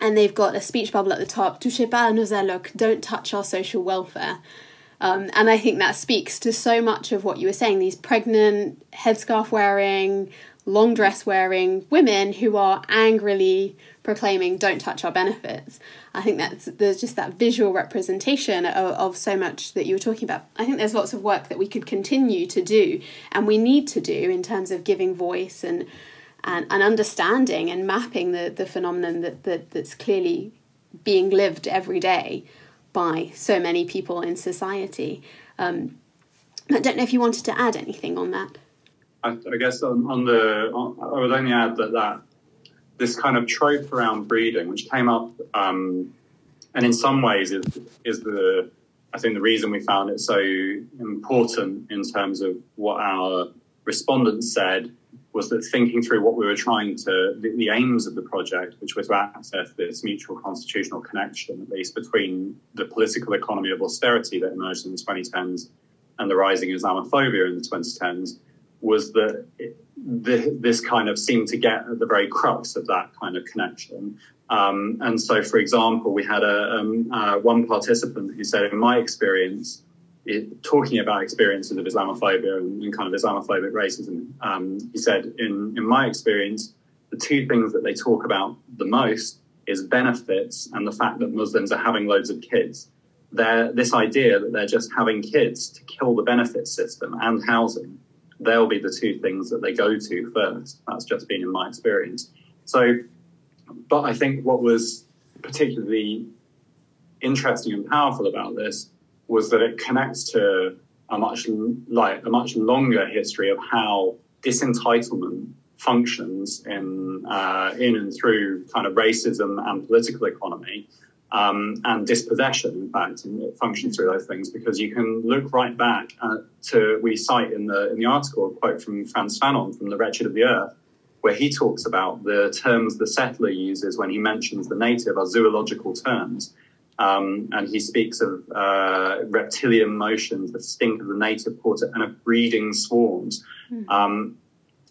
And they've got a speech bubble at the top, touchez pas nos allocs, don't touch our social welfare. Um, and I think that speaks to so much of what you were saying these pregnant, headscarf wearing, long dress wearing women who are angrily proclaiming don't touch our benefits. I think that's there's just that visual representation of, of, so much that you were talking about. I think there's lots of work that we could continue to do and we need to do in terms of giving voice and and, and understanding and mapping the, the phenomenon that, that that's clearly being lived every day by so many people in society. Um, i don't know if you wanted to add anything on that I, I guess on, on the, on, I would only add that that this kind of trope around breeding, which came up, um, and in some ways is is the I think the reason we found it so important in terms of what our respondents said was that thinking through what we were trying to, the, the, aims of the project, which was to access this mutual constitutional connection, at least between the political economy of austerity that emerged in the 2010s and the rising Islamophobia in the 2010s, was that the, this kind of seemed to get at the very crux of that kind of connection. Um, and so, for example, we had a um, uh, one participant who said, in my experience, it, talking about experiences of Islamophobia and, and kind of Islamophobic racism, um, he said, in, in my experience, the two things that they talk about the most is benefits and the fact that Muslims are having loads of kids. They're, this idea that they're just having kids to kill the benefit system and housing they'll be the two things that they go to first. That's just been in my experience. So, but I think what was particularly interesting and powerful about this was that it connects to a much like a much longer history of how disentitlement functions in uh, in and through kind of racism and political economy um, and dispossession, in fact, and it functions through those things because you can look right back to we cite in the in the article a quote from Frantz Fanon from The Wretched of the Earth, where he talks about the terms the settler uses when he mentions the native are zoological terms. Um, and he speaks of uh, reptilian motions, the stink of the native quarter, and of breeding swarms. Mm. Um,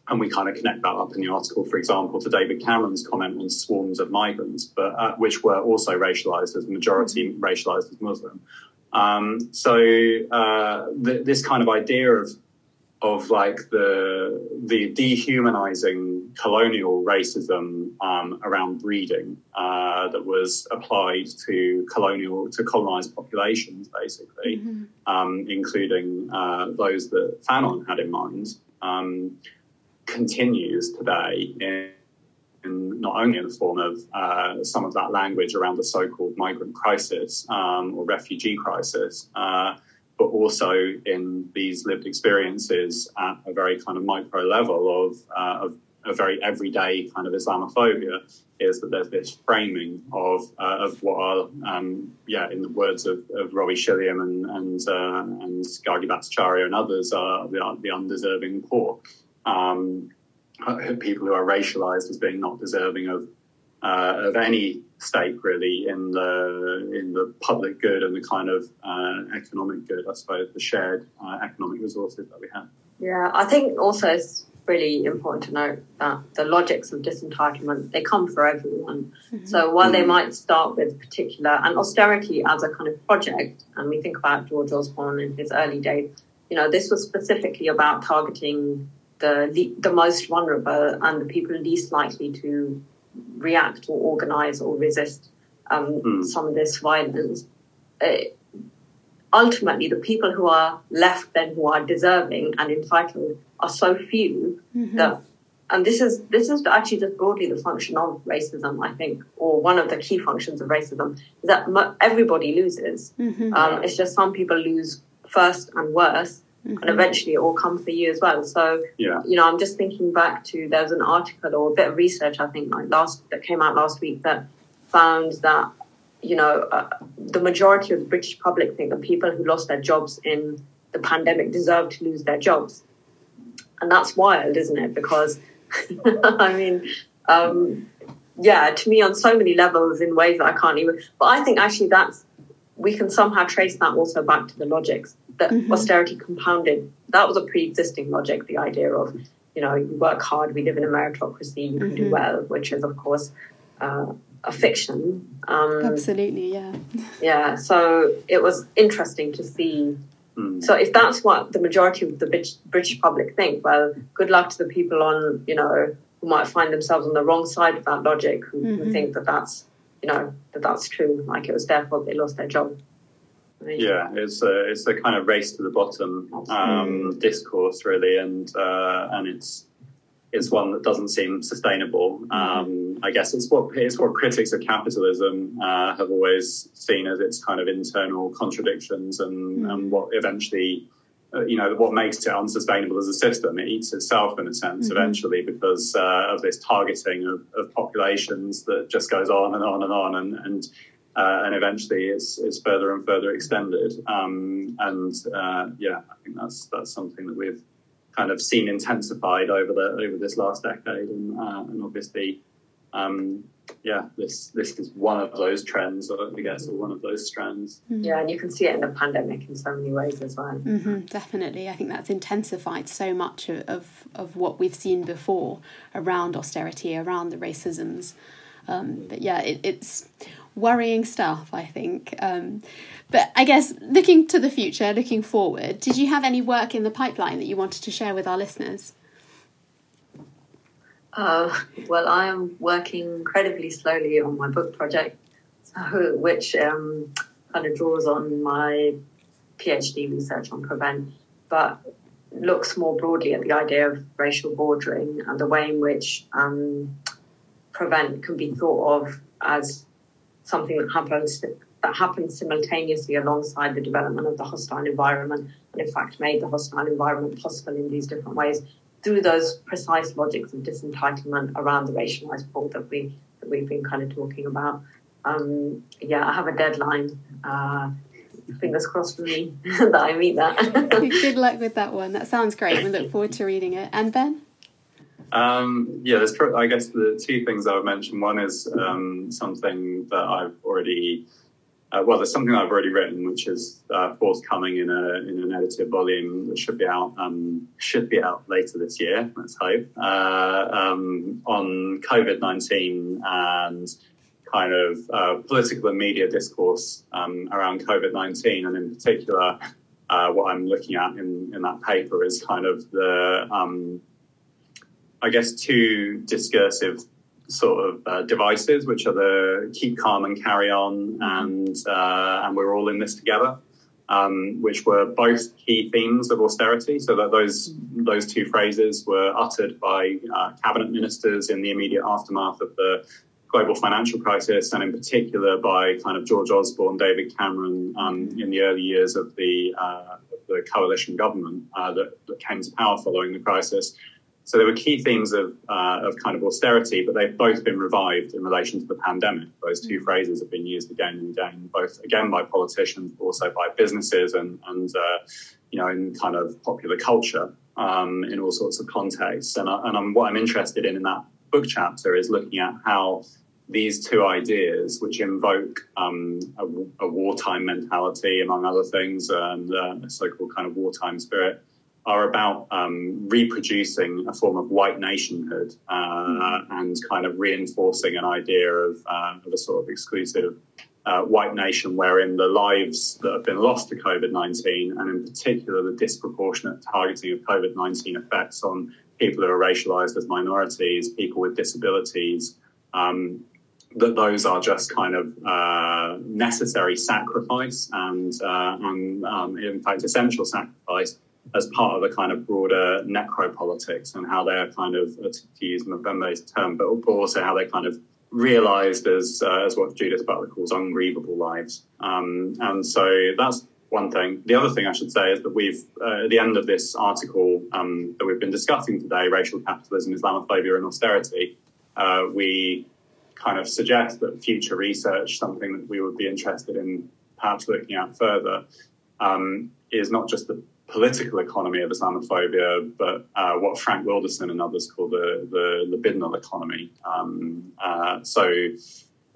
and we kind of connect that up in the article, for example, to David Cameron's comment on swarms of migrants, but uh, which were also racialized as majority racialized as Muslim. Um, so uh, th- this kind of idea of of like the the dehumanizing colonial racism um, around breeding uh, that was applied to colonial to colonized populations, basically, mm-hmm. um, including uh, those that Fanon had in mind. Um, continues today in, in, not only in the form of uh, some of that language around the so-called migrant crisis um, or refugee crisis, uh, but also in these lived experiences at a very kind of micro level of, uh, of a very everyday kind of Islamophobia is that there's this framing of uh, of what are um, yeah in the words of, of Robbie Shilliam and and uh, and Gargi Bhattacharyya and others are the, the undeserving poor um, people who are racialized as being not deserving of uh, of any stake really in the in the public good and the kind of uh, economic good, I suppose, the shared uh, economic resources that we have. Yeah, I think also it's really important to note that the logics of disentitlement they come for everyone. Mm-hmm. So while they might start with particular and austerity as a kind of project, and we think about George Osborne in his early days, you know, this was specifically about targeting the the most vulnerable and the people least likely to react or organize or resist um, mm. some of this violence. Uh, ultimately, the people who are left then who are deserving and entitled are so few mm-hmm. that, and this is this is actually just broadly the function of racism, I think, or one of the key functions of racism is that everybody loses. Mm-hmm. Um, it's just some people lose first and worse, Mm-hmm. and eventually it will come for you as well. So, yeah. you know, I'm just thinking back to there was an article or a bit of research I think like last that came out last week that found that you know uh, the majority of the British public think that people who lost their jobs in the pandemic deserve to lose their jobs, and that's wild, isn't it? Because I mean, um, yeah, to me on so many levels in ways that I can't even. But I think actually that's we can somehow trace that also back to the logics that mm-hmm. austerity compounded. That was a pre-existing logic. The idea of you know you work hard, we live in a meritocracy, you can mm-hmm. do well, which is of course. Uh, a fiction. Um, Absolutely, yeah. Yeah, so it was interesting to see. Mm. So if that's what the majority of the British public think, well, good luck to the people on, you know, who might find themselves on the wrong side of that logic, who, mm-hmm. who think that that's, you know, that that's true. Like it was their fault they lost their job. Yeah, it's a it's a kind of race to the bottom um, discourse, really, and uh, and it's it's one that doesn't seem sustainable. Mm-hmm. Um, I guess it's what it's what critics of capitalism uh, have always seen as its kind of internal contradictions and, mm. and what eventually, uh, you know, what makes it unsustainable as a system. It eats itself in a sense mm-hmm. eventually because uh, of this targeting of, of, populations that just goes on and on and on and and. Uh, and eventually, it's it's further and further extended, um, and uh, yeah, I think that's that's something that we've kind of seen intensified over the over this last decade, and, uh, and obviously, um, yeah, this this is one of those trends, or I guess, or one of those strands. Mm-hmm. Yeah, and you can see it in the pandemic in so many ways as well. Mm-hmm, definitely, I think that's intensified so much of, of, of what we've seen before around austerity, around the racisms. Um, but yeah, it, it's worrying stuff, I think. Um, but I guess looking to the future, looking forward, did you have any work in the pipeline that you wanted to share with our listeners? Uh, well, I am working incredibly slowly on my book project, so, which um, kind of draws on my PhD research on Prevent, but looks more broadly at the idea of racial bordering and the way in which um, Prevent can be thought of as something that happens that happened simultaneously alongside the development of the hostile environment and in fact made the hostile environment possible in these different ways through those precise logics of disentitlement around the racialized poor that we that we've been kind of talking about. Um, yeah, I have a deadline. Uh, fingers crossed for me that I meet that. Good luck with that one. That sounds great. We look forward to reading it. And Ben? Um, yeah, there's, I guess the two things I would mention. One is um, something that I've already uh, well, there's something I've already written, which is uh, forthcoming in a in an edited volume that should be out um, should be out later this year. Let's hope uh, um, on COVID nineteen and kind of uh, political and media discourse um, around COVID nineteen, and in particular, uh, what I'm looking at in in that paper is kind of the um, I guess two discursive sort of uh, devices, which are the keep calm and carry on, and uh, and we're all in this together, um, which were both key themes of austerity. So that those those two phrases were uttered by uh, cabinet ministers in the immediate aftermath of the global financial crisis, and in particular by kind of George Osborne, David Cameron um, in the early years of the uh, the coalition government uh, that, that came to power following the crisis. So there were key themes of, uh, of kind of austerity, but they've both been revived in relation to the pandemic. Those two phrases have been used again and again, both again by politicians, but also by businesses and, and uh, you know, in kind of popular culture um, in all sorts of contexts. And, I, and I'm, what I'm interested in in that book chapter is looking at how these two ideas, which invoke um, a, a, wartime mentality, among other things, and uh, a so-called kind of wartime spirit, are about um, reproducing a form of white nationhood uh, and kind of reinforcing an idea of, uh, of a sort of exclusive uh, white nation wherein the lives that have been lost to COVID 19 and in particular the disproportionate targeting of COVID 19 effects on people who are racialized as minorities, people with disabilities. Um, that those are just kind of uh, necessary sacrifice and, uh, and um, in fact essential sacrifice as part of a kind of broader necropolitics and how they're kind of, uh, to use Mbembe's term, but also how they're kind of realized as, uh, as what Judith Butler calls ungrievable lives. Um, and so that's one thing. The other thing I should say is that we've, uh, at the end of this article um, that we've been discussing today, racial capitalism, Islamophobia and austerity, uh, we kind of suggest that future research, something that we would be interested in perhaps looking at further, um, is not just the political economy of Islamophobia, but uh, what Frank Wilderson and others call the, the libidinal economy. Um, uh, so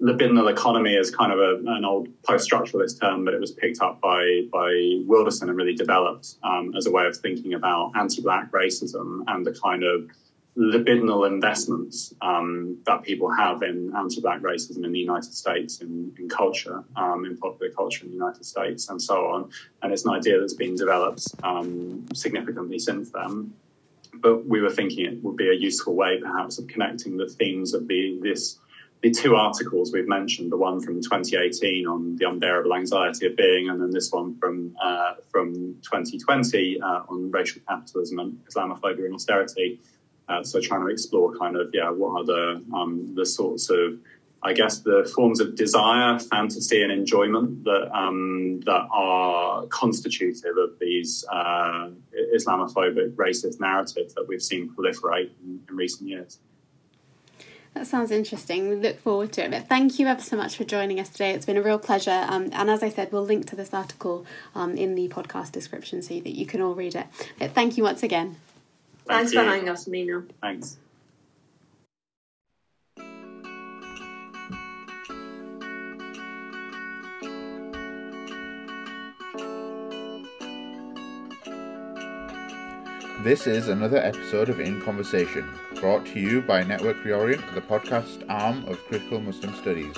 libidinal economy is kind of a, an old post-structuralist term, but it was picked up by by Wilderson and really developed um, as a way of thinking about anti-black racism and the kind of libidinal investments um, that people have in anti-black racism in the United States, in, in culture, um, in popular culture in the United States, and so on. And it's an idea that's been developed um, significantly since then. But we were thinking it would be a useful way, perhaps, of connecting the themes of the this the two articles we've mentioned, the one from 2018 on the unbearable anxiety of being, and then this one from uh, from 2020 uh, on racial capitalism and Islamophobia and austerity uh, so trying to explore kind of yeah, what are the um, the sorts of I guess the forms of desire, fantasy, and enjoyment that um, that are constitutive of these uh, Islamophobic, racist narratives that we've seen proliferate in, in recent years. That sounds interesting. We look forward to it. But thank you ever so much for joining us today. It's been a real pleasure. Um, and as I said, we'll link to this article um, in the podcast description so that you can all read it. But thank you once again. Thanks for having us, Mina. Thanks. This is another episode of In Conversation, brought to you by Network Reorient, the podcast arm of Critical Muslim Studies.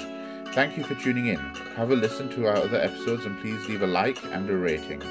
Thank you for tuning in. Have a listen to our other episodes and please leave a like and a rating.